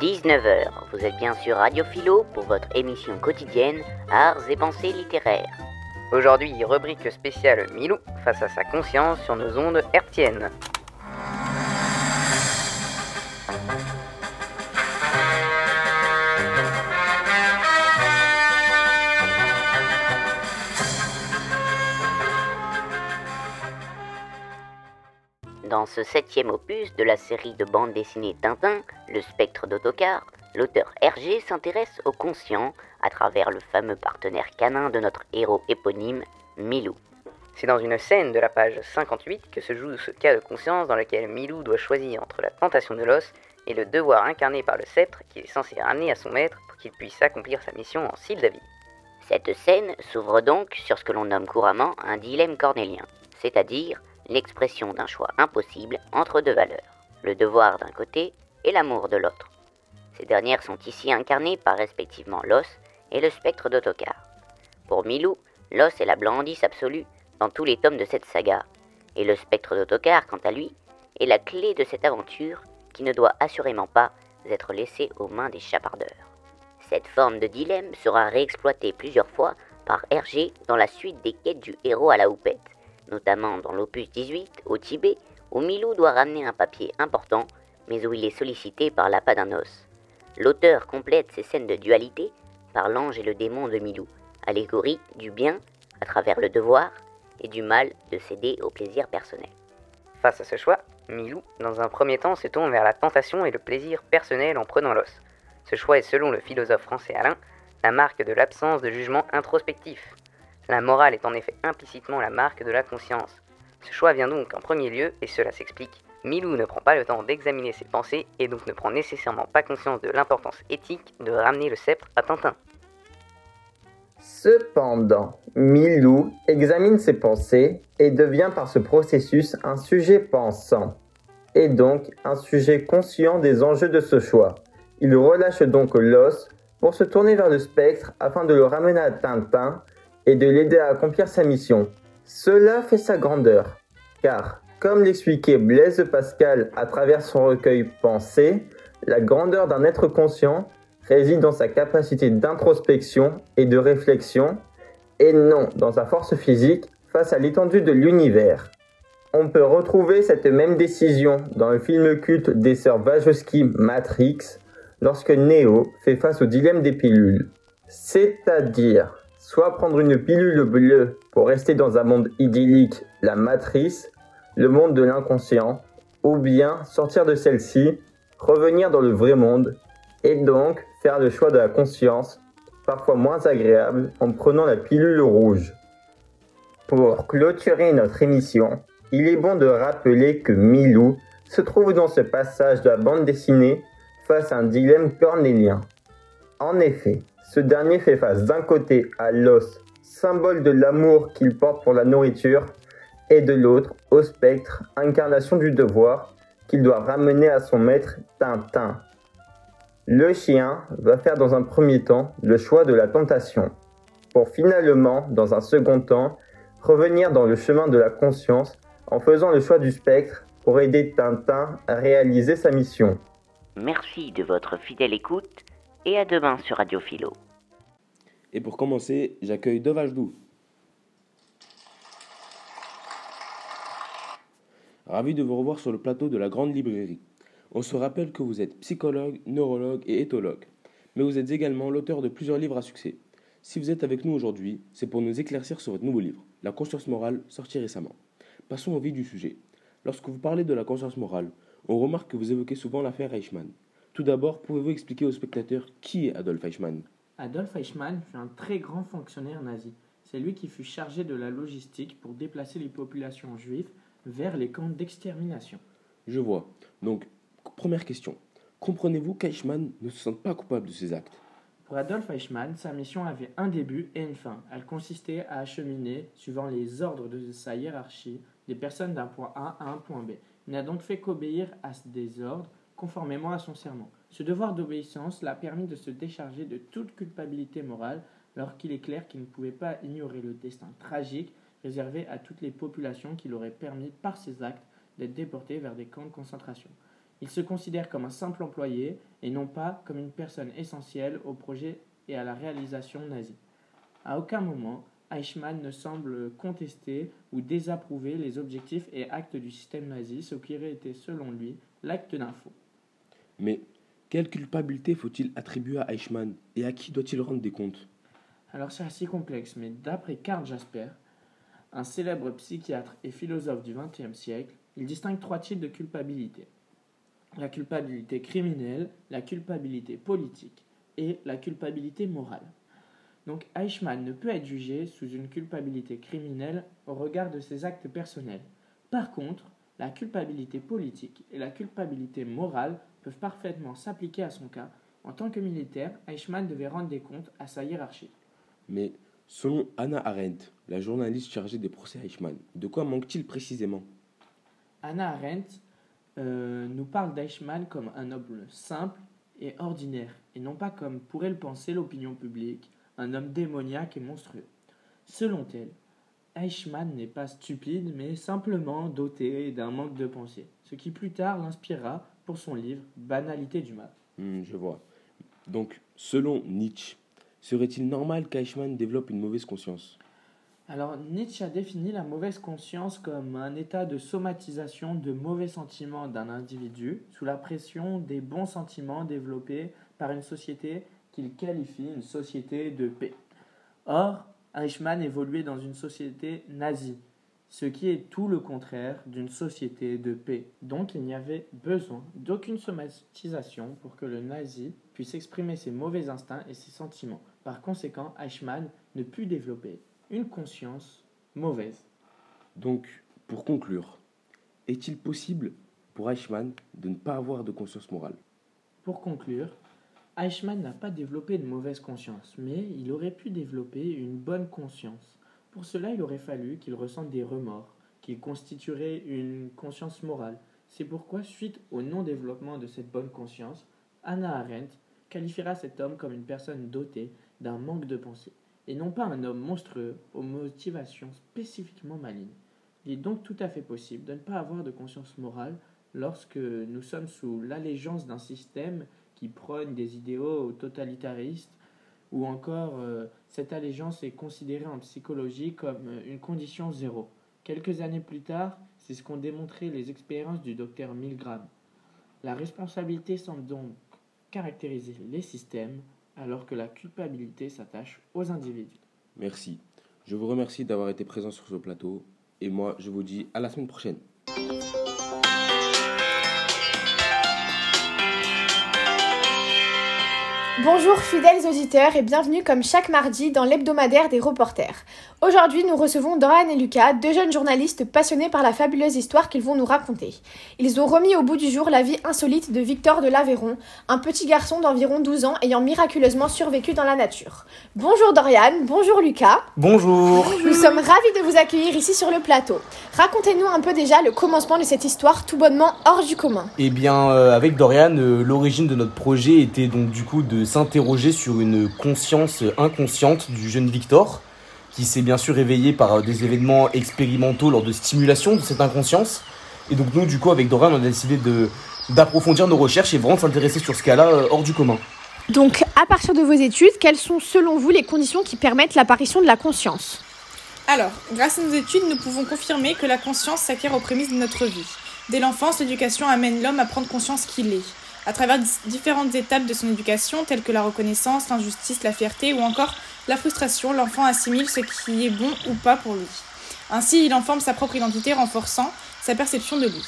19h, vous êtes bien sur Radio Philo pour votre émission quotidienne Arts et pensées littéraires. Aujourd'hui, rubrique spéciale Milou face à sa conscience sur nos ondes hertziennes. Ce septième opus de la série de bande dessinée Tintin, Le spectre d'autocar, l'auteur Hergé s'intéresse au conscient à travers le fameux partenaire canin de notre héros éponyme, Milou. C'est dans une scène de la page 58 que se joue ce cas de conscience dans lequel Milou doit choisir entre la tentation de l'os et le devoir incarné par le sceptre qu'il est censé ramener à son maître pour qu'il puisse accomplir sa mission en Sylvie. Cette scène s'ouvre donc sur ce que l'on nomme couramment un dilemme cornélien, c'est-à-dire l'expression d'un choix impossible entre deux valeurs, le devoir d'un côté et l'amour de l'autre. Ces dernières sont ici incarnées par respectivement l'os et le spectre d'autocar. Pour Milou, l'os est la blandisse absolue dans tous les tomes de cette saga, et le spectre d'autocar, quant à lui, est la clé de cette aventure qui ne doit assurément pas être laissée aux mains des chapardeurs. Cette forme de dilemme sera réexploitée plusieurs fois par Hergé dans la suite des quêtes du héros à la houppette, notamment dans l'opus 18 au Tibet, où Milou doit ramener un papier important, mais où il est sollicité par l'appât d'un os. L'auteur complète ces scènes de dualité par l'ange et le démon de Milou, allégorie du bien à travers le devoir et du mal de céder au plaisir personnel. Face à ce choix, Milou, dans un premier temps, se tourne vers la tentation et le plaisir personnel en prenant l'os. Ce choix est, selon le philosophe français Alain, la marque de l'absence de jugement introspectif. La morale est en effet implicitement la marque de la conscience. Ce choix vient donc en premier lieu, et cela s'explique. Milou ne prend pas le temps d'examiner ses pensées et donc ne prend nécessairement pas conscience de l'importance éthique de ramener le sceptre à Tintin. Cependant, Milou examine ses pensées et devient par ce processus un sujet pensant, et donc un sujet conscient des enjeux de ce choix. Il relâche donc l'os pour se tourner vers le spectre afin de le ramener à Tintin et de l'aider à accomplir sa mission. Cela fait sa grandeur, car, comme l'expliquait Blaise Pascal à travers son recueil Pensée, la grandeur d'un être conscient réside dans sa capacité d'introspection et de réflexion, et non dans sa force physique face à l'étendue de l'univers. On peut retrouver cette même décision dans le film culte des sœurs Wachowski Matrix, lorsque Neo fait face au dilemme des pilules. C'est-à-dire, soit prendre une pilule bleue pour rester dans un monde idyllique, la matrice, le monde de l'inconscient, ou bien sortir de celle-ci, revenir dans le vrai monde, et donc faire le choix de la conscience, parfois moins agréable, en prenant la pilule rouge. Pour clôturer notre émission, il est bon de rappeler que Milou se trouve dans ce passage de la bande dessinée face à un dilemme cornélien. En effet, ce dernier fait face d'un côté à l'os, symbole de l'amour qu'il porte pour la nourriture, et de l'autre au spectre, incarnation du devoir, qu'il doit ramener à son maître Tintin. Le chien va faire dans un premier temps le choix de la tentation, pour finalement, dans un second temps, revenir dans le chemin de la conscience en faisant le choix du spectre pour aider Tintin à réaliser sa mission. Merci de votre fidèle écoute et à demain sur Radio Philo. Et pour commencer, j'accueille Dovajdou. Ravi de vous revoir sur le plateau de la Grande Librairie. On se rappelle que vous êtes psychologue, neurologue et éthologue, mais vous êtes également l'auteur de plusieurs livres à succès. Si vous êtes avec nous aujourd'hui, c'est pour nous éclaircir sur votre nouveau livre, La conscience morale, sorti récemment. Passons au vif du sujet. Lorsque vous parlez de la conscience morale, on remarque que vous évoquez souvent l'affaire Eichmann. Tout d'abord, pouvez-vous expliquer aux spectateurs qui est Adolf Eichmann? Adolf Eichmann fut un très grand fonctionnaire nazi. C'est lui qui fut chargé de la logistique pour déplacer les populations juives vers les camps d'extermination. Je vois. Donc, première question. Comprenez-vous qu'Eichmann ne se sente pas coupable de ses actes? Pour Adolf Eichmann, sa mission avait un début et une fin. Elle consistait à acheminer, suivant les ordres de sa hiérarchie, des personnes d'un point A à un point B. Il n'a donc fait qu'obéir à des ordres conformément à son serment. Ce devoir d'obéissance l'a permis de se décharger de toute culpabilité morale, alors qu'il est clair qu'il ne pouvait pas ignorer le destin tragique réservé à toutes les populations qui l'auraient permis par ses actes d'être déportés vers des camps de concentration. Il se considère comme un simple employé et non pas comme une personne essentielle au projet et à la réalisation nazie. À aucun moment, Eichmann ne semble contester ou désapprouver les objectifs et actes du système nazi, ce qui aurait été selon lui l'acte d'un. Mais quelle culpabilité faut-il attribuer à Eichmann et à qui doit-il rendre des comptes? Alors c'est assez complexe, mais d'après Karl Jasper, un célèbre psychiatre et philosophe du XXe siècle, il distingue trois types de culpabilité. La culpabilité criminelle, la culpabilité politique et la culpabilité morale. Donc Eichmann ne peut être jugé sous une culpabilité criminelle au regard de ses actes personnels. Par contre, la culpabilité politique et la culpabilité morale peuvent parfaitement s'appliquer à son cas. En tant que militaire, Eichmann devait rendre des comptes à sa hiérarchie. Mais selon Anna Arendt, la journaliste chargée des procès Eichmann, de quoi manque-t-il précisément? Anna Arendt euh, nous parle d'Eichmann comme un homme simple et ordinaire, et non pas comme pourrait le penser l'opinion publique, un homme démoniaque et monstrueux. Selon elle, Eichmann n'est pas stupide, mais simplement doté d'un manque de pensée, ce qui plus tard l'inspirera pour son livre Banalité du mal. Hmm, je vois. Donc, selon Nietzsche, serait-il normal qu'Eichmann développe une mauvaise conscience? Alors, Nietzsche a défini la mauvaise conscience comme un état de somatisation de mauvais sentiments d'un individu sous la pression des bons sentiments développés par une société qu'il qualifie une société de paix. Or, Eichmann évoluait dans une société nazie, ce qui est tout le contraire d'une société de paix. Donc il n'y avait besoin d'aucune somatisation pour que le nazi puisse exprimer ses mauvais instincts et ses sentiments. Par conséquent, Eichmann ne put développer une conscience mauvaise. Donc, pour conclure, est-il possible pour Eichmann de ne pas avoir de conscience morale? Pour conclure, Eichmann n'a pas développé de mauvaise conscience, mais il aurait pu développer une bonne conscience. Pour cela, il aurait fallu qu'il ressente des remords, qu'il constituerait une conscience morale. C'est pourquoi, suite au non-développement de cette bonne conscience, Anna Arendt qualifiera cet homme comme une personne dotée d'un manque de pensée, et non pas un homme monstrueux aux motivations spécifiquement malignes. Il est donc tout à fait possible de ne pas avoir de conscience morale lorsque nous sommes sous l'allégeance d'un système qui prônent des idéaux totalitaristes, ou encore euh, cette allégeance est considérée en psychologie comme euh, une condition zéro. Quelques années plus tard, c'est ce qu'ont démontré les expériences du docteur Milgram. La responsabilité semble donc caractériser les systèmes, alors que la culpabilité s'attache aux individus. Merci. Je vous remercie d'avoir été présent sur ce plateau, et moi je vous dis à la semaine prochaine. Bonjour fidèles auditeurs et bienvenue comme chaque mardi dans l'hebdomadaire des reporters. Aujourd'hui nous recevons Dorian et Lucas, deux jeunes journalistes passionnés par la fabuleuse histoire qu'ils vont nous raconter. Ils ont remis au bout du jour la vie insolite de Victor de l'Aveyron, un petit garçon d'environ 12 ans ayant miraculeusement survécu dans la nature. Bonjour Dorian, bonjour Lucas. Bonjour. Nous sommes ravis de vous accueillir ici sur le plateau. Racontez-nous un peu déjà le commencement de cette histoire tout bonnement hors du commun. Eh bien, euh, avec Dorian, euh, l'origine de notre projet était donc du coup de s'interroger sur une conscience inconsciente du jeune Victor, qui s'est bien sûr éveillé par des événements expérimentaux lors de stimulation de cette inconscience. Et donc nous, du coup, avec Dorian, on a décidé de d'approfondir nos recherches et vraiment s'intéresser sur ce cas-là euh, hors du commun. Donc, à partir de vos études, quelles sont selon vous les conditions qui permettent l'apparition de la conscience? Alors, grâce à nos études, nous pouvons confirmer que la conscience s'acquiert aux prémices de notre vie. Dès l'enfance, l'éducation amène l'homme à prendre conscience qu'il est. À travers différentes étapes de son éducation, telles que la reconnaissance, l'injustice, la fierté ou encore la frustration, l'enfant assimile ce qui est bon ou pas pour lui. Ainsi, il en forme sa propre identité, renforçant sa perception de lui.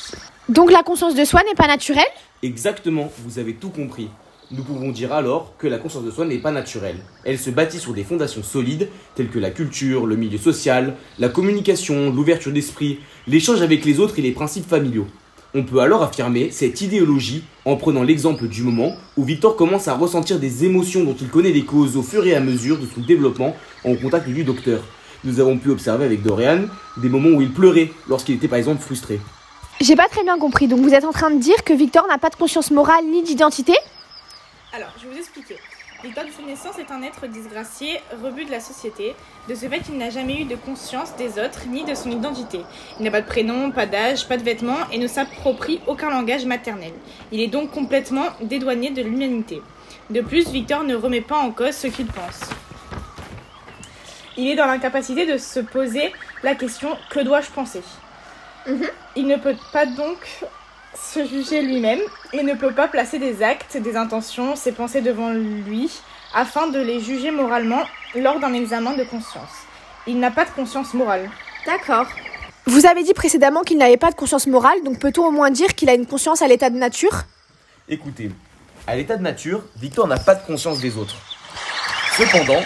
Donc la conscience de soi n'est pas naturelle? Exactement, vous avez tout compris. Nous pouvons dire alors que la conscience de soi n'est pas naturelle. Elle se bâtit sur des fondations solides telles que la culture, le milieu social, la communication, l'ouverture d'esprit, l'échange avec les autres et les principes familiaux. On peut alors affirmer cette idéologie en prenant l'exemple du moment où Victor commence à ressentir des émotions dont il connaît les causes au fur et à mesure de son développement en contact du docteur. Nous avons pu observer avec Dorian des moments où il pleurait lorsqu'il était par exemple frustré. J'ai pas très bien compris. Donc vous êtes en train de dire que Victor n'a pas de conscience morale ni d'identité? Alors, je vais vous expliquer. Victor de sa naissance est un être disgracié, rebut de la société. De ce fait, il n'a jamais eu de conscience des autres ni de son identité. Il n'a pas de prénom, pas d'âge, pas de vêtements et ne s'approprie aucun langage maternel. Il est donc complètement dédouané de l'humanité. De plus, Victor ne remet pas en cause ce qu'il pense. Il est dans l'incapacité de se poser la question que dois-je penser? Il ne peut pas donc se juger lui-même et ne peut pas placer des actes, des intentions, ses pensées devant lui afin de les juger moralement lors d'un examen de conscience. Il n'a pas de conscience morale. D'accord. Vous avez dit précédemment qu'il n'avait pas de conscience morale, donc peut-on au moins dire qu'il a une conscience à l'état de nature? Écoutez, à l'état de nature, Victor n'a pas de conscience des autres. Cependant,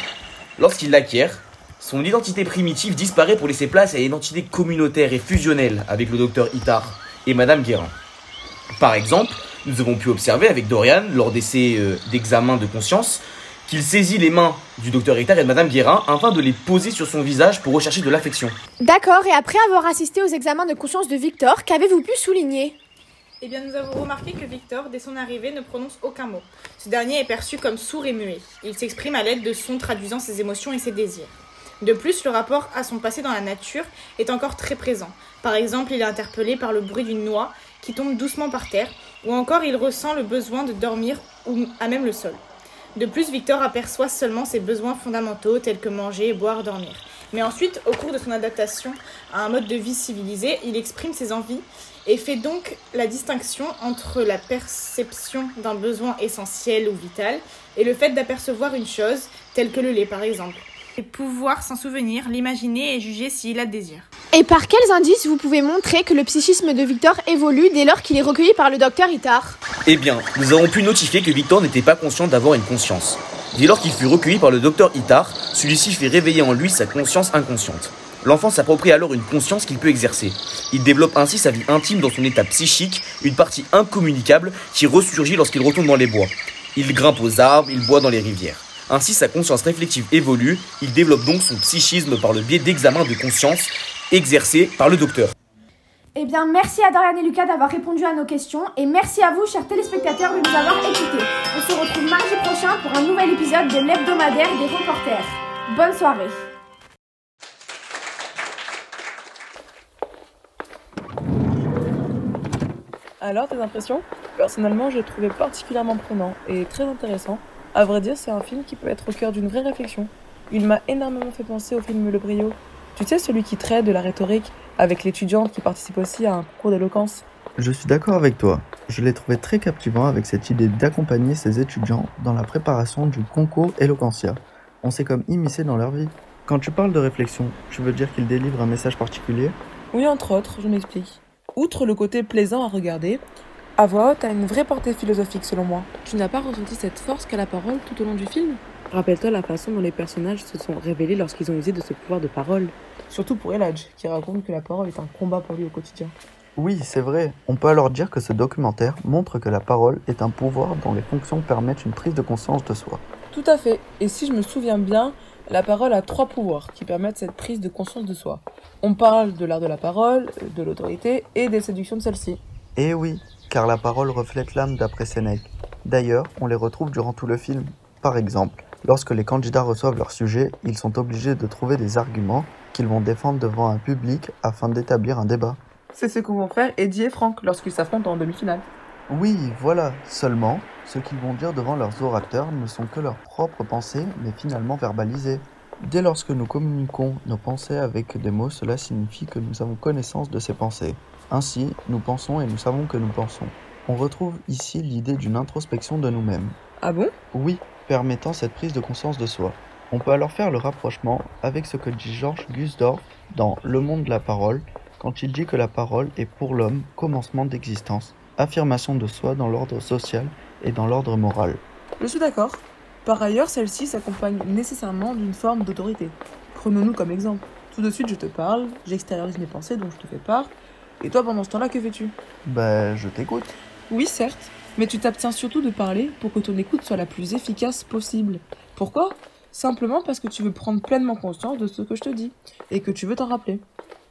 lorsqu'il l'acquiert, son identité primitive disparaît pour laisser place à une identité communautaire et fusionnelle avec le docteur Itard et Madame Guérin. Par exemple, nous avons pu observer avec Dorian, lors d'essais euh, d'examen de conscience, qu'il saisit les mains du docteur Itard et de Madame Guérin afin de les poser sur son visage pour rechercher de l'affection. D'accord, et après avoir assisté aux examens de conscience de Victor, qu'avez-vous pu souligner? Eh bien, nous avons remarqué que Victor, dès son arrivée, ne prononce aucun mot. Ce dernier est perçu comme sourd et muet. Il s'exprime à l'aide de sons traduisant ses émotions et ses désirs. De plus, le rapport à son passé dans la nature est encore très présent. Par exemple, il est interpellé par le bruit d'une noix qui tombe doucement par terre, ou encore il ressent le besoin de dormir ou à même le sol. De plus, Victor aperçoit seulement ses besoins fondamentaux tels que manger, boire, dormir. Mais ensuite, au cours de son adaptation à un mode de vie civilisé, il exprime ses envies et fait donc la distinction entre la perception d'un besoin essentiel ou vital et le fait d'apercevoir une chose, telle que le lait par exemple et pouvoir s'en souvenir, l'imaginer et juger s'il a désir. Et par quels indices vous pouvez montrer que le psychisme de Victor évolue dès lors qu'il est recueilli par le docteur Itard Eh bien, nous avons pu notifier que Victor n'était pas conscient d'avoir une conscience. Dès lors qu'il fut recueilli par le docteur Itard, celui-ci fait réveiller en lui sa conscience inconsciente. L'enfant s'approprie alors une conscience qu'il peut exercer. Il développe ainsi sa vie intime dans son état psychique, une partie incommunicable qui ressurgit lorsqu'il retourne dans les bois. Il grimpe aux arbres, il boit dans les rivières. Ainsi, sa conscience réflexive évolue, il développe donc son psychisme par le biais d'examens de conscience exercés par le docteur. Eh bien, merci à Dorian et Lucas d'avoir répondu à nos questions et merci à vous, chers téléspectateurs, de nous avoir écoutés. On se retrouve mardi prochain pour un nouvel épisode de l'hebdomadaire des reporters. Bonne soirée. Alors, tes impressions? Personnellement, je l'ai trouvé particulièrement prenant et très intéressant. À vrai dire, c'est un film qui peut être au cœur d'une vraie réflexion. Il m'a énormément fait penser au film Le Brio. Tu sais, celui qui traite de la rhétorique avec l'étudiante qui participe aussi à un cours d'éloquence. Je suis d'accord avec toi. Je l'ai trouvé très captivant avec cette idée d'accompagner ces étudiants dans la préparation du concours Eloquentia. On s'est comme immiscé dans leur vie. Quand tu parles de réflexion, tu veux dire qu'ils délivrent un message particulier? Oui, entre autres, je m'explique. Outre le côté plaisant à regarder, à voix haute a une vraie portée philosophique selon moi. Tu n'as pas ressenti cette force qu'a la parole tout au long du film? Rappelle-toi la façon dont les personnages se sont révélés lorsqu'ils ont usé de ce pouvoir de parole. Surtout pour Eladj, qui raconte que la parole est un combat pour lui au quotidien. Oui, c'est vrai. On peut alors dire que ce documentaire montre que la parole est un pouvoir dont les fonctions permettent une prise de conscience de soi. Tout à fait. Et si je me souviens bien, la parole a trois pouvoirs qui permettent cette prise de conscience de soi. On parle de l'art de la parole, de l'autorité et des séductions de celle-ci. Eh oui, car la parole reflète l'âme d'après Sénèque. D'ailleurs, on les retrouve durant tout le film. Par exemple, lorsque les candidats reçoivent leur sujet, ils sont obligés de trouver des arguments qu'ils vont défendre devant un public afin d'établir un débat. C'est ce que vont faire Eddie et Franck lorsqu'ils s'affrontent en demi-finale. Oui, voilà, seulement, ce qu'ils vont dire devant leurs orateurs ne sont que leurs propres pensées, mais finalement verbalisées. Dès lorsque nous communiquons nos pensées avec des mots, cela signifie que nous avons connaissance de ces pensées. Ainsi, nous pensons et nous savons que nous pensons. On retrouve ici l'idée d'une introspection de nous-mêmes. Ah bon? Oui, permettant cette prise de conscience de soi. On peut alors faire le rapprochement avec ce que dit Georges Gusdorf dans Le monde de la parole, quand il dit que la parole est pour l'homme commencement d'existence, affirmation de soi dans l'ordre social et dans l'ordre moral. Je suis d'accord. Par ailleurs, celle-ci s'accompagne nécessairement d'une forme d'autorité. Prenons-nous comme exemple. Tout de suite, je te parle, j'extériorise mes pensées dont je te fais part, et toi, pendant ce temps-là, que fais-tu? Ben, je t'écoute. Oui, certes, mais tu t'abstiens surtout de parler pour que ton écoute soit la plus efficace possible. Pourquoi? Simplement parce que tu veux prendre pleinement conscience de ce que je te dis, et que tu veux t'en rappeler.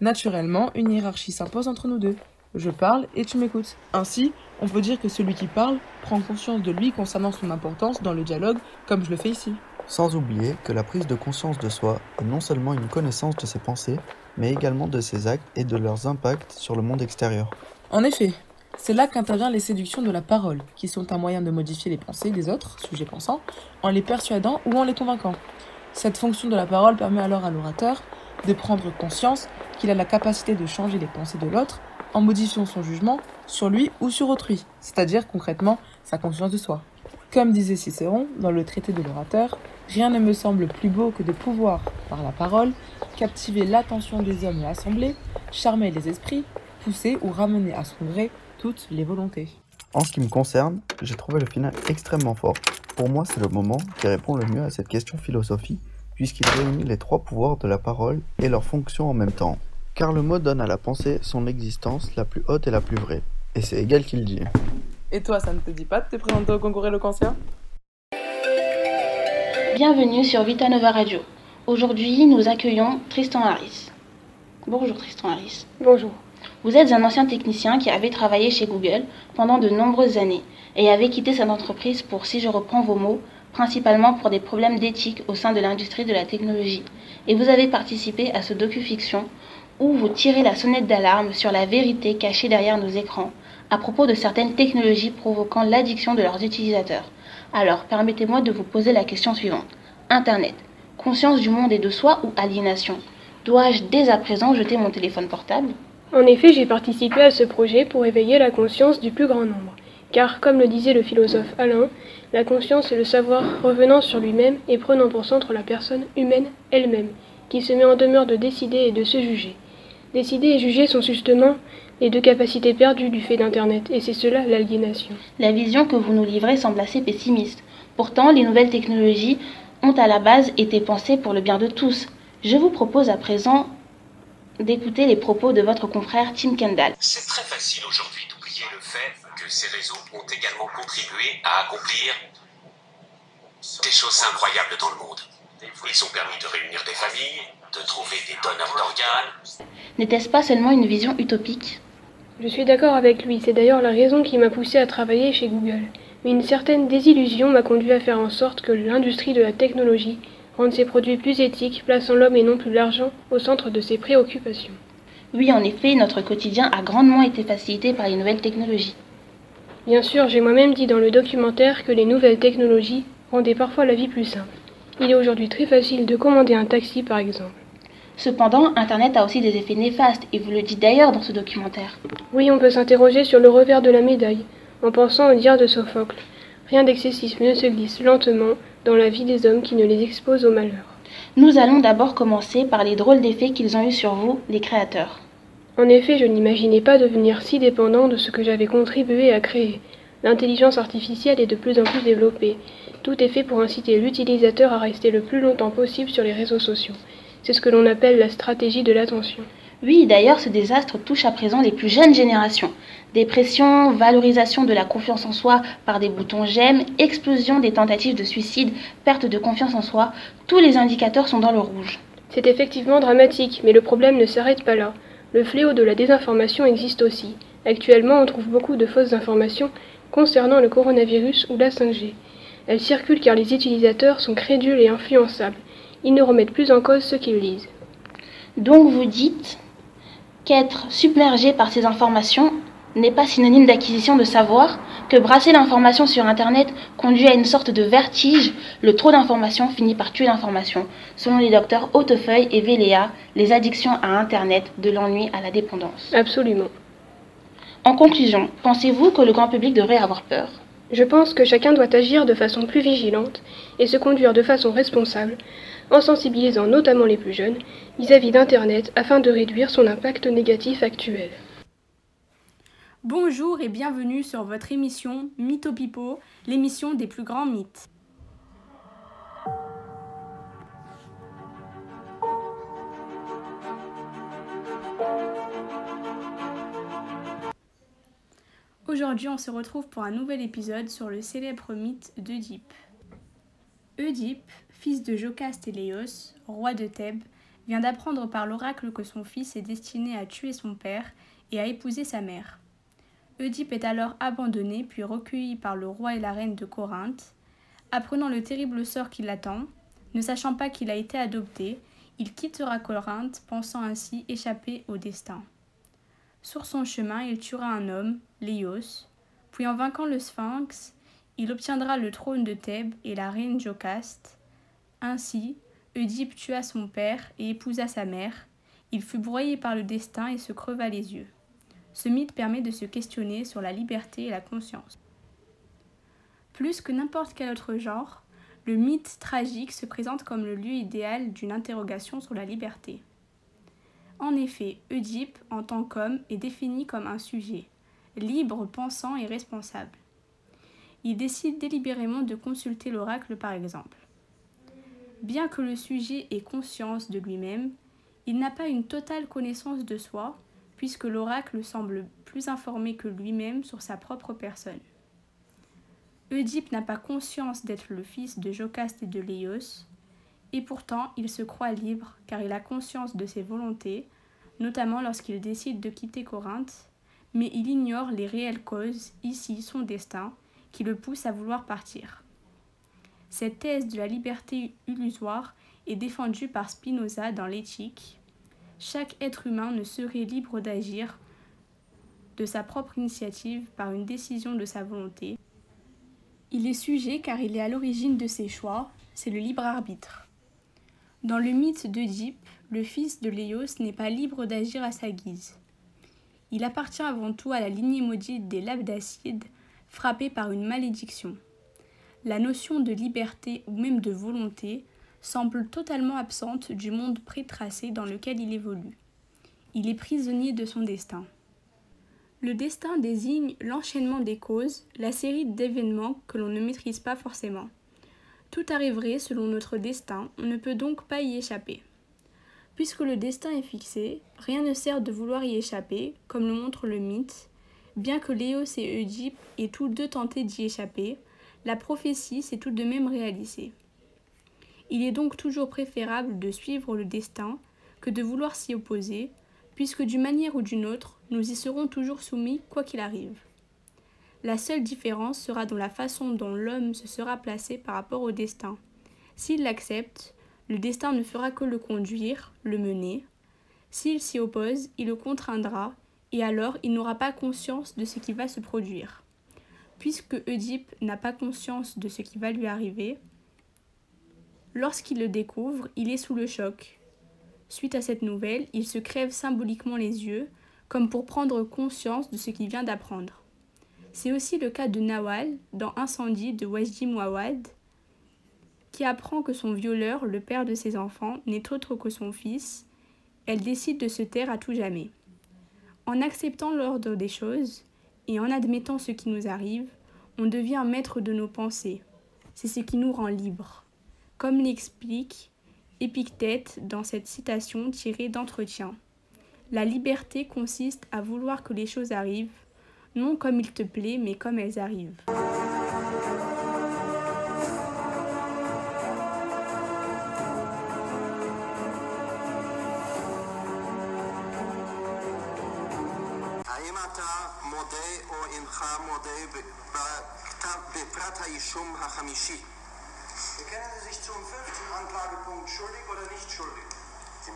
Naturellement, une hiérarchie s'impose entre nous deux. Je parle et tu m'écoutes. Ainsi, on peut dire que celui qui parle prend conscience de lui concernant son importance dans le dialogue, comme je le fais ici. Sans oublier que la prise de conscience de soi est non seulement une connaissance de ses pensées, mais également de ses actes et de leurs impacts sur le monde extérieur. En effet, c'est là qu'interviennent les séductions de la parole, qui sont un moyen de modifier les pensées des autres, sujets pensants, en les persuadant ou en les convainquant. Cette fonction de la parole permet alors à l'orateur de prendre conscience qu'il a la capacité de changer les pensées de l'autre en modifiant son jugement sur lui ou sur autrui, c'est-à-dire concrètement sa conscience de soi. Comme disait Cicéron dans le traité de l'orateur, rien ne me semble plus beau que de pouvoir, par la parole, captiver l'attention des hommes et assemblées, charmer les esprits, pousser ou ramener à son gré toutes les volontés. En ce qui me concerne, j'ai trouvé le final extrêmement fort. Pour moi, c'est le moment qui répond le mieux à cette question philosophique, puisqu'il réunit les trois pouvoirs de la parole et leurs fonctions en même temps. Car le mot donne à la pensée son existence la plus haute et la plus vraie. Et c'est égal qu'il dit. Et toi, ça ne te dit pas de te présenter au concours éloquentien Bienvenue sur Vita Nova Radio. Aujourd'hui, nous accueillons Tristan Harris. Bonjour Tristan Harris. Bonjour. Vous êtes un ancien technicien qui avait travaillé chez Google pendant de nombreuses années et avait quitté cette entreprise pour, si je reprends vos mots, principalement pour des problèmes d'éthique au sein de l'industrie de la technologie. Et vous avez participé à ce docu-fiction où vous tirez la sonnette d'alarme sur la vérité cachée derrière nos écrans à propos de certaines technologies provoquant l'addiction de leurs utilisateurs. Alors, permettez-moi de vous poser la question suivante. Internet, conscience du monde et de soi ou aliénation? Dois-je dès à présent jeter mon téléphone portable? En effet, j'ai participé à ce projet pour éveiller la conscience du plus grand nombre. Car, comme le disait le philosophe Alain, la conscience est le savoir revenant sur lui-même et prenant pour centre la personne humaine elle-même, qui se met en demeure de décider et de se juger. Décider et juger sont justement les deux capacités perdues du fait d'Internet, et c'est cela l'aliénation. La vision que vous nous livrez semble assez pessimiste. Pourtant, les nouvelles technologies ont à la base été pensées pour le bien de tous. Je vous propose à présent d'écouter les propos de votre confrère Tim Kendall. C'est très facile aujourd'hui d'oublier le fait que ces réseaux ont également contribué à accomplir des choses incroyables dans le monde. Ils ont permis de réunir des familles, de trouver des donneurs d'organes. N'était-ce pas seulement une vision utopique? Je suis d'accord avec lui, c'est d'ailleurs la raison qui m'a poussé à travailler chez Google. Mais une certaine désillusion m'a conduit à faire en sorte que l'industrie de la technologie rende ses produits plus éthiques, plaçant l'homme et non plus l'argent au centre de ses préoccupations. Oui, en effet, notre quotidien a grandement été facilité par les nouvelles technologies. Bien sûr, j'ai moi-même dit dans le documentaire que les nouvelles technologies rendaient parfois la vie plus simple. Il est aujourd'hui très facile de commander un taxi, par exemple. Cependant, Internet a aussi des effets néfastes, et vous le dites d'ailleurs dans ce documentaire. Oui, on peut s'interroger sur le revers de la médaille, en pensant au dire de Sophocle. Rien d'excessif ne se glisse lentement dans la vie des hommes qui ne les expose au malheur. Nous allons d'abord commencer par les drôles d'effets qu'ils ont eus sur vous, les créateurs. En effet, je n'imaginais pas devenir si dépendant de ce que j'avais contribué à créer. L'intelligence artificielle est de plus en plus développée. Tout est fait pour inciter l'utilisateur à rester le plus longtemps possible sur les réseaux sociaux. C'est ce que l'on appelle la stratégie de l'attention. Oui, d'ailleurs, ce désastre touche à présent les plus jeunes générations. Dépression, valorisation de la confiance en soi par des boutons j'aime, explosion des tentatives de suicide, perte de confiance en soi, tous les indicateurs sont dans le rouge. C'est effectivement dramatique, mais le problème ne s'arrête pas là. Le fléau de la désinformation existe aussi. Actuellement, on trouve beaucoup de fausses informations concernant le coronavirus ou la 5G. Elles circulent car les utilisateurs sont crédules et influençables. Ils ne remettent plus en cause ce qu'ils lisent. Donc vous dites qu'être submergé par ces informations n'est pas synonyme d'acquisition de savoir, que brasser l'information sur Internet conduit à une sorte de vertige, le trop d'informations finit par tuer l'information, selon les docteurs Hautefeuille et Véléa, les addictions à Internet, de l'ennui à la dépendance. Absolument. En conclusion, pensez-vous que le grand public devrait avoir peur? Je pense que chacun doit agir de façon plus vigilante et se conduire de façon responsable, en sensibilisant notamment les plus jeunes vis-à-vis d'Internet afin de réduire son impact négatif actuel. Bonjour et bienvenue sur votre émission Mythopipo, l'émission des plus grands mythes. Aujourd'hui, on se retrouve pour un nouvel épisode sur le célèbre mythe d'Oedipe. Oedipe, fils de Jocaste et Léos, roi de Thèbes, vient d'apprendre par l'oracle que son fils est destiné à tuer son père et a épousé sa mère. Oedipe est alors abandonné puis recueilli par le roi et la reine de Corinthe. Apprenant le terrible sort qui l'attend, ne sachant pas qu'il a été adopté, il quittera Corinthe, pensant ainsi échapper au destin. Sur son chemin, il tuera un homme, Léos, puis en vainquant le Sphinx, il obtiendra le trône de Thèbes et la reine Jocaste. Ainsi, Oedipe tua son père et épousa sa mère. Il fut broyé par le destin et se creva les yeux. Ce mythe permet de se questionner sur la liberté et la conscience. Plus que n'importe quel autre genre, le mythe tragique se présente comme le lieu idéal d'une interrogation sur la liberté. En effet, Oedipe, en tant qu'homme, est défini comme un sujet, libre, pensant et responsable. Il décide délibérément de consulter l'oracle par exemple. Bien que le sujet ait conscience de lui-même, il n'a pas une totale connaissance de soi, puisque l'oracle semble plus informé que lui-même sur sa propre personne. Oedipe n'a pas conscience d'être le fils de Jocaste et de Léos, et pourtant il se croit libre car il a conscience de ses volontés, notamment lorsqu'il décide de quitter Corinthe, mais il ignore les réelles causes, ici son destin, qui le pousse à vouloir partir. Cette thèse de la liberté illusoire est défendue par Spinoza dans l'éthique. Chaque être humain ne serait libre d'agir de sa propre initiative par une décision de sa volonté, il est sujet car il est à l'origine de ses choix, c'est le libre arbitre. Dans le mythe d'Oedipe, le fils de Léos n'est pas libre d'agir à sa guise. Il appartient avant tout à la lignée maudite des Labdacides, frappés par une malédiction. La notion de liberté ou même de volonté semble totalement absente du monde prétracé dans lequel il évolue. Il est prisonnier de son destin. Le destin désigne l'enchaînement des causes, la série d'événements que l'on ne maîtrise pas forcément. Tout arriverait selon notre destin, on ne peut donc pas y échapper. Puisque le destin est fixé, rien ne sert de vouloir y échapper, comme le montre le mythe. Bien que Léos et Oedipe aient tous deux tenté d'y échapper, la prophétie s'est tout de même réalisée. Il est donc toujours préférable de suivre le destin que de vouloir s'y opposer, puisque d'une manière ou d'une autre, nous y serons toujours soumis quoi qu'il arrive. La seule différence sera dans la façon dont l'homme se sera placé par rapport au destin. S'il l'accepte, le destin ne fera que le conduire, le mener. S'il s'y oppose, il le contraindra, et alors il n'aura pas conscience de ce qui va se produire. Puisque Oedipe n'a pas conscience de ce qui va lui arriver, lorsqu'il le découvre, il est sous le choc. Suite à cette nouvelle, il se crève symboliquement les yeux, comme pour prendre conscience de ce qu'il vient d'apprendre. C'est aussi le cas de Nawal dans Incendie de Wajdi Mouawad, qui apprend que son violeur, le père de ses enfants, n'est autre que son fils. Elle décide de se taire à tout jamais. En acceptant l'ordre des choses et en admettant ce qui nous arrive, on devient maître de nos pensées. C'est ce qui nous rend libres. Comme l'explique Épictète dans cette citation tirée d'Entretien. La liberté consiste à vouloir que les choses arrivent, non comme il te plaît, mais comme elles arrivent.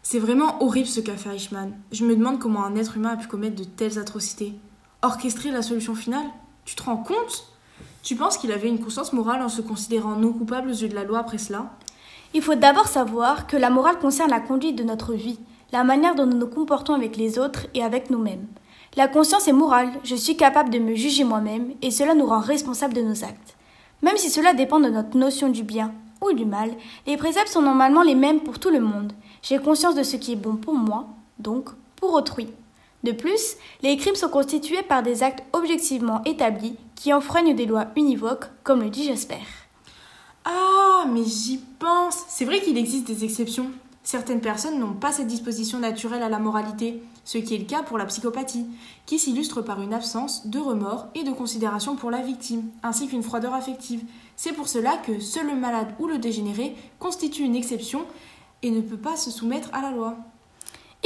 C'est vraiment horrible ce qu'a fait Eichmann. Je me demande comment un être humain a pu commettre de telles atrocités. Orchestrer la solution finale Tu te rends compte? Tu penses qu'il avait une conscience morale en se considérant non coupable aux yeux de la loi après cela? Il faut d'abord savoir que la morale concerne la conduite de notre vie, la manière dont nous nous comportons avec les autres et avec nous-mêmes. La conscience est morale, je suis capable de me juger moi-même et cela nous rend responsables de nos actes. Même si cela dépend de notre notion du bien ou du mal, les préceptes sont normalement les mêmes pour tout le monde. J'ai conscience de ce qui est bon pour moi, donc pour autrui. De plus, les crimes sont constitués par des actes objectivement établis qui enfreignent des lois univoques, comme le dit Jasper. Ah, mais j'y pense. C'est vrai qu'il existe des exceptions. Certaines personnes n'ont pas cette disposition naturelle à la moralité, ce qui est le cas pour la psychopathie, qui s'illustre par une absence de remords et de considération pour la victime, ainsi qu'une froideur affective. C'est pour cela que seul le malade ou le dégénéré constitue une exception et ne peut pas se soumettre à la loi.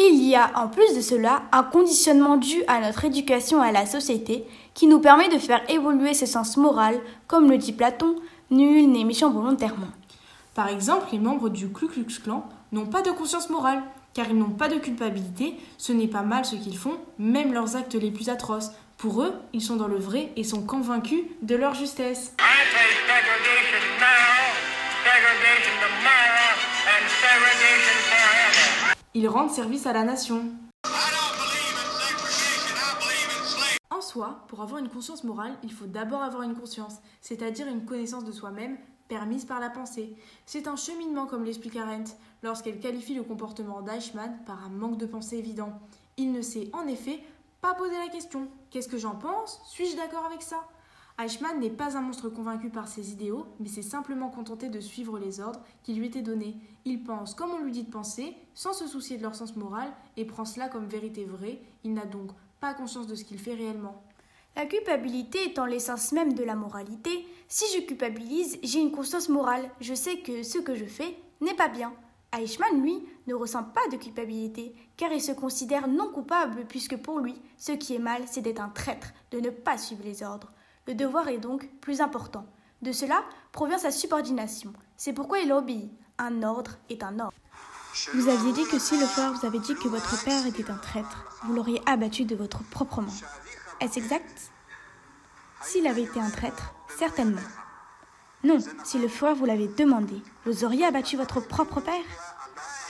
Il y a en plus de cela un conditionnement dû à notre éducation et à la société qui nous permet de faire évoluer ce sens moral, comme le dit Platon, nul n'est méchant volontairement. Par exemple, les membres du Ku Klux Klan n'ont pas de conscience morale, car ils n'ont pas de culpabilité, ce n'est pas mal ce qu'ils font, même leurs actes les plus atroces. Pour eux, ils sont dans le vrai et sont convaincus de leur justesse. Ils rendent service à la nation. En soi, pour avoir une conscience morale, il faut d'abord avoir une conscience, c'est-à-dire une connaissance de soi-même permise par la pensée. C'est un cheminement, comme l'explique Arendt, lorsqu'elle qualifie le comportement d'Eichmann par un manque de pensée évident. Il ne sait en effet pas poser la question Qu'est-ce que j'en pense? Suis-je d'accord avec ça? Eichmann n'est pas un monstre convaincu par ses idéaux, mais s'est simplement contenté de suivre les ordres qui lui étaient donnés. Il pense comme on lui dit de penser, sans se soucier de leur sens moral, et prend cela comme vérité vraie. Il n'a donc pas conscience de ce qu'il fait réellement. La culpabilité étant l'essence même de la moralité, si je culpabilise, j'ai une conscience morale. Je sais que ce que je fais n'est pas bien. Eichmann, lui, ne ressent pas de culpabilité, car il se considère non coupable, puisque pour lui, ce qui est mal, c'est d'être un traître, de ne pas suivre les ordres. Le devoir est donc plus important. De cela provient sa subordination. C'est pourquoi il obéit. Un ordre est un ordre. Vous aviez dit que si le soir vous avez dit que votre père était un traître, vous l'auriez abattu de votre propre main. Est-ce exact? S'il avait été un traître, certainement. Non, si le soir vous l'avez demandé, vous auriez abattu votre propre père?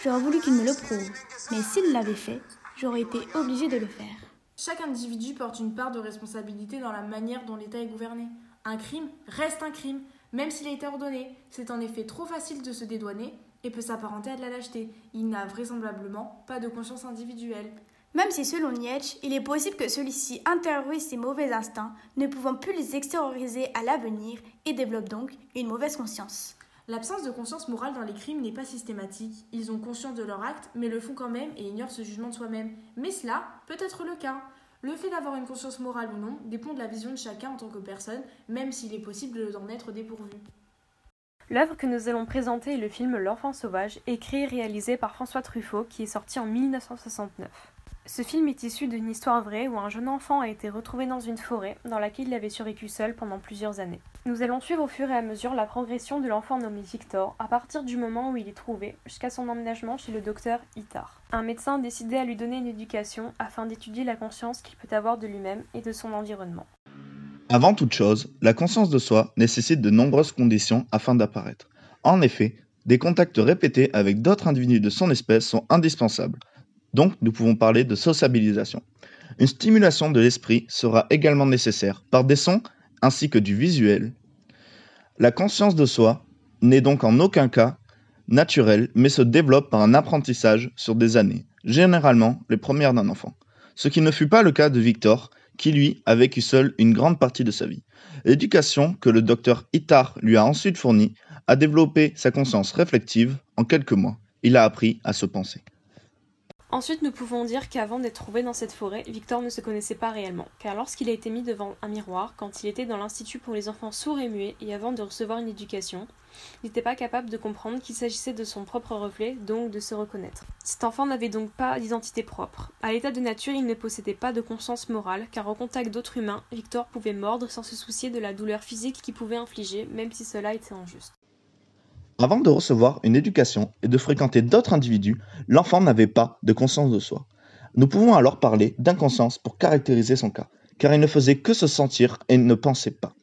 J'aurais voulu qu'il me le prouve, mais s'il l'avait fait, j'aurais été obligé de le faire. Chaque individu porte une part de responsabilité dans la manière dont l'État est gouverné. Un crime reste un crime, même s'il a été ordonné. C'est en effet trop facile de se dédouaner et peut s'apparenter à de la lâcheté. Il n'a vraisemblablement pas de conscience individuelle. Même si selon Nietzsche, il est possible que celui-ci intériorise ses mauvais instincts, ne pouvant plus les extérioriser à l'avenir et développe donc une mauvaise conscience. L'absence de conscience morale dans les crimes n'est pas systématique. Ils ont conscience de leur acte, mais le font quand même et ignorent ce jugement de soi-même. Mais cela peut être le cas. Le fait d'avoir une conscience morale ou non dépend de la vision de chacun en tant que personne, même s'il est possible d'en être dépourvu. L'œuvre que nous allons présenter est le film L'enfant sauvage, écrit et réalisé par François Truffaut, qui est sorti en 1969. Ce film est issu d'une histoire vraie où un jeune enfant a été retrouvé dans une forêt dans laquelle il avait survécu seul pendant plusieurs années. Nous allons suivre au fur et à mesure la progression de l'enfant nommé Victor à partir du moment où il est trouvé jusqu'à son emménagement chez le docteur Itar. Un médecin décidé à lui donner une éducation afin d'étudier la conscience qu'il peut avoir de lui-même et de son environnement. Avant toute chose, la conscience de soi nécessite de nombreuses conditions afin d'apparaître. En effet, des contacts répétés avec d'autres individus de son espèce sont indispensables. Donc, nous pouvons parler de sociabilisation. Une stimulation de l'esprit sera également nécessaire par des sons ainsi que du visuel. La conscience de soi n'est donc en aucun cas naturelle, mais se développe par un apprentissage sur des années, généralement les premières d'un enfant. Ce qui ne fut pas le cas de Victor, qui lui a vécu seul une grande partie de sa vie. L'éducation que le docteur Ittar lui a ensuite fournie a développé sa conscience réflexive en quelques mois. Il a appris à se penser. Ensuite, nous pouvons dire qu'avant d'être trouvé dans cette forêt, Victor ne se connaissait pas réellement, car lorsqu'il a été mis devant un miroir, quand il était dans l'Institut pour les enfants sourds et muets, et avant de recevoir une éducation, il n'était pas capable de comprendre qu'il s'agissait de son propre reflet, donc de se reconnaître. Cet enfant n'avait donc pas d'identité propre. À l'état de nature, il ne possédait pas de conscience morale, car au contact d'autres humains, Victor pouvait mordre sans se soucier de la douleur physique qu'il pouvait infliger, même si cela était injuste. Avant de recevoir une éducation et de fréquenter d'autres individus, l'enfant n'avait pas de conscience de soi. Nous pouvons alors parler d'inconscience pour caractériser son cas, car il ne faisait que se sentir et ne pensait pas.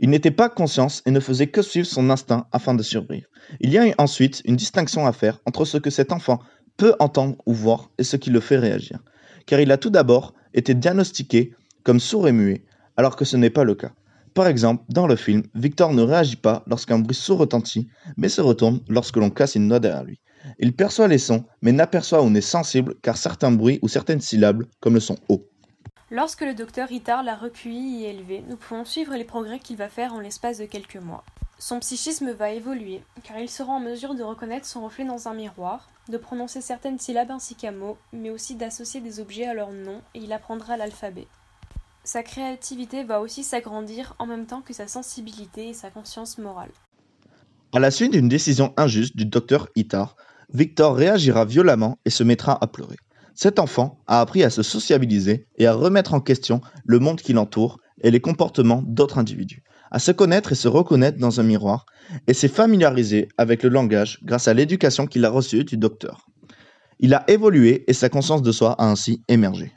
Il n'était pas conscience et ne faisait que suivre son instinct afin de survivre. Il y a ensuite une distinction à faire entre ce que cet enfant peut entendre ou voir et ce qui le fait réagir, car il a tout d'abord été diagnostiqué comme sourd et muet, alors que ce n'est pas le cas. Par exemple, dans le film, Victor ne réagit pas lorsqu'un bruit sourd retentit, mais se retourne lorsque l'on casse une noix derrière lui. Il perçoit les sons, mais n'aperçoit ou n'est sensible car certains bruits ou certaines syllabes, comme le son O. Lorsque le docteur Itard l'a recueilli et élevé, nous pouvons suivre les progrès qu'il va faire en l'espace de quelques mois. Son psychisme va évoluer, car il sera en mesure de reconnaître son reflet dans un miroir, de prononcer certaines syllabes ainsi qu'un mot, mais aussi d'associer des objets à leur nom, et il apprendra l'alphabet. Sa créativité va aussi s'agrandir en même temps que sa sensibilité et sa conscience morale. À la suite d'une décision injuste du docteur Itard, Victor réagira violemment et se mettra à pleurer. Cet enfant a appris à se sociabiliser et à remettre en question le monde qui l'entoure et les comportements d'autres individus, à se connaître et se reconnaître dans un miroir, et s'est familiarisé avec le langage grâce à l'éducation qu'il a reçue du docteur. Il a évolué et sa conscience de soi a ainsi émergé.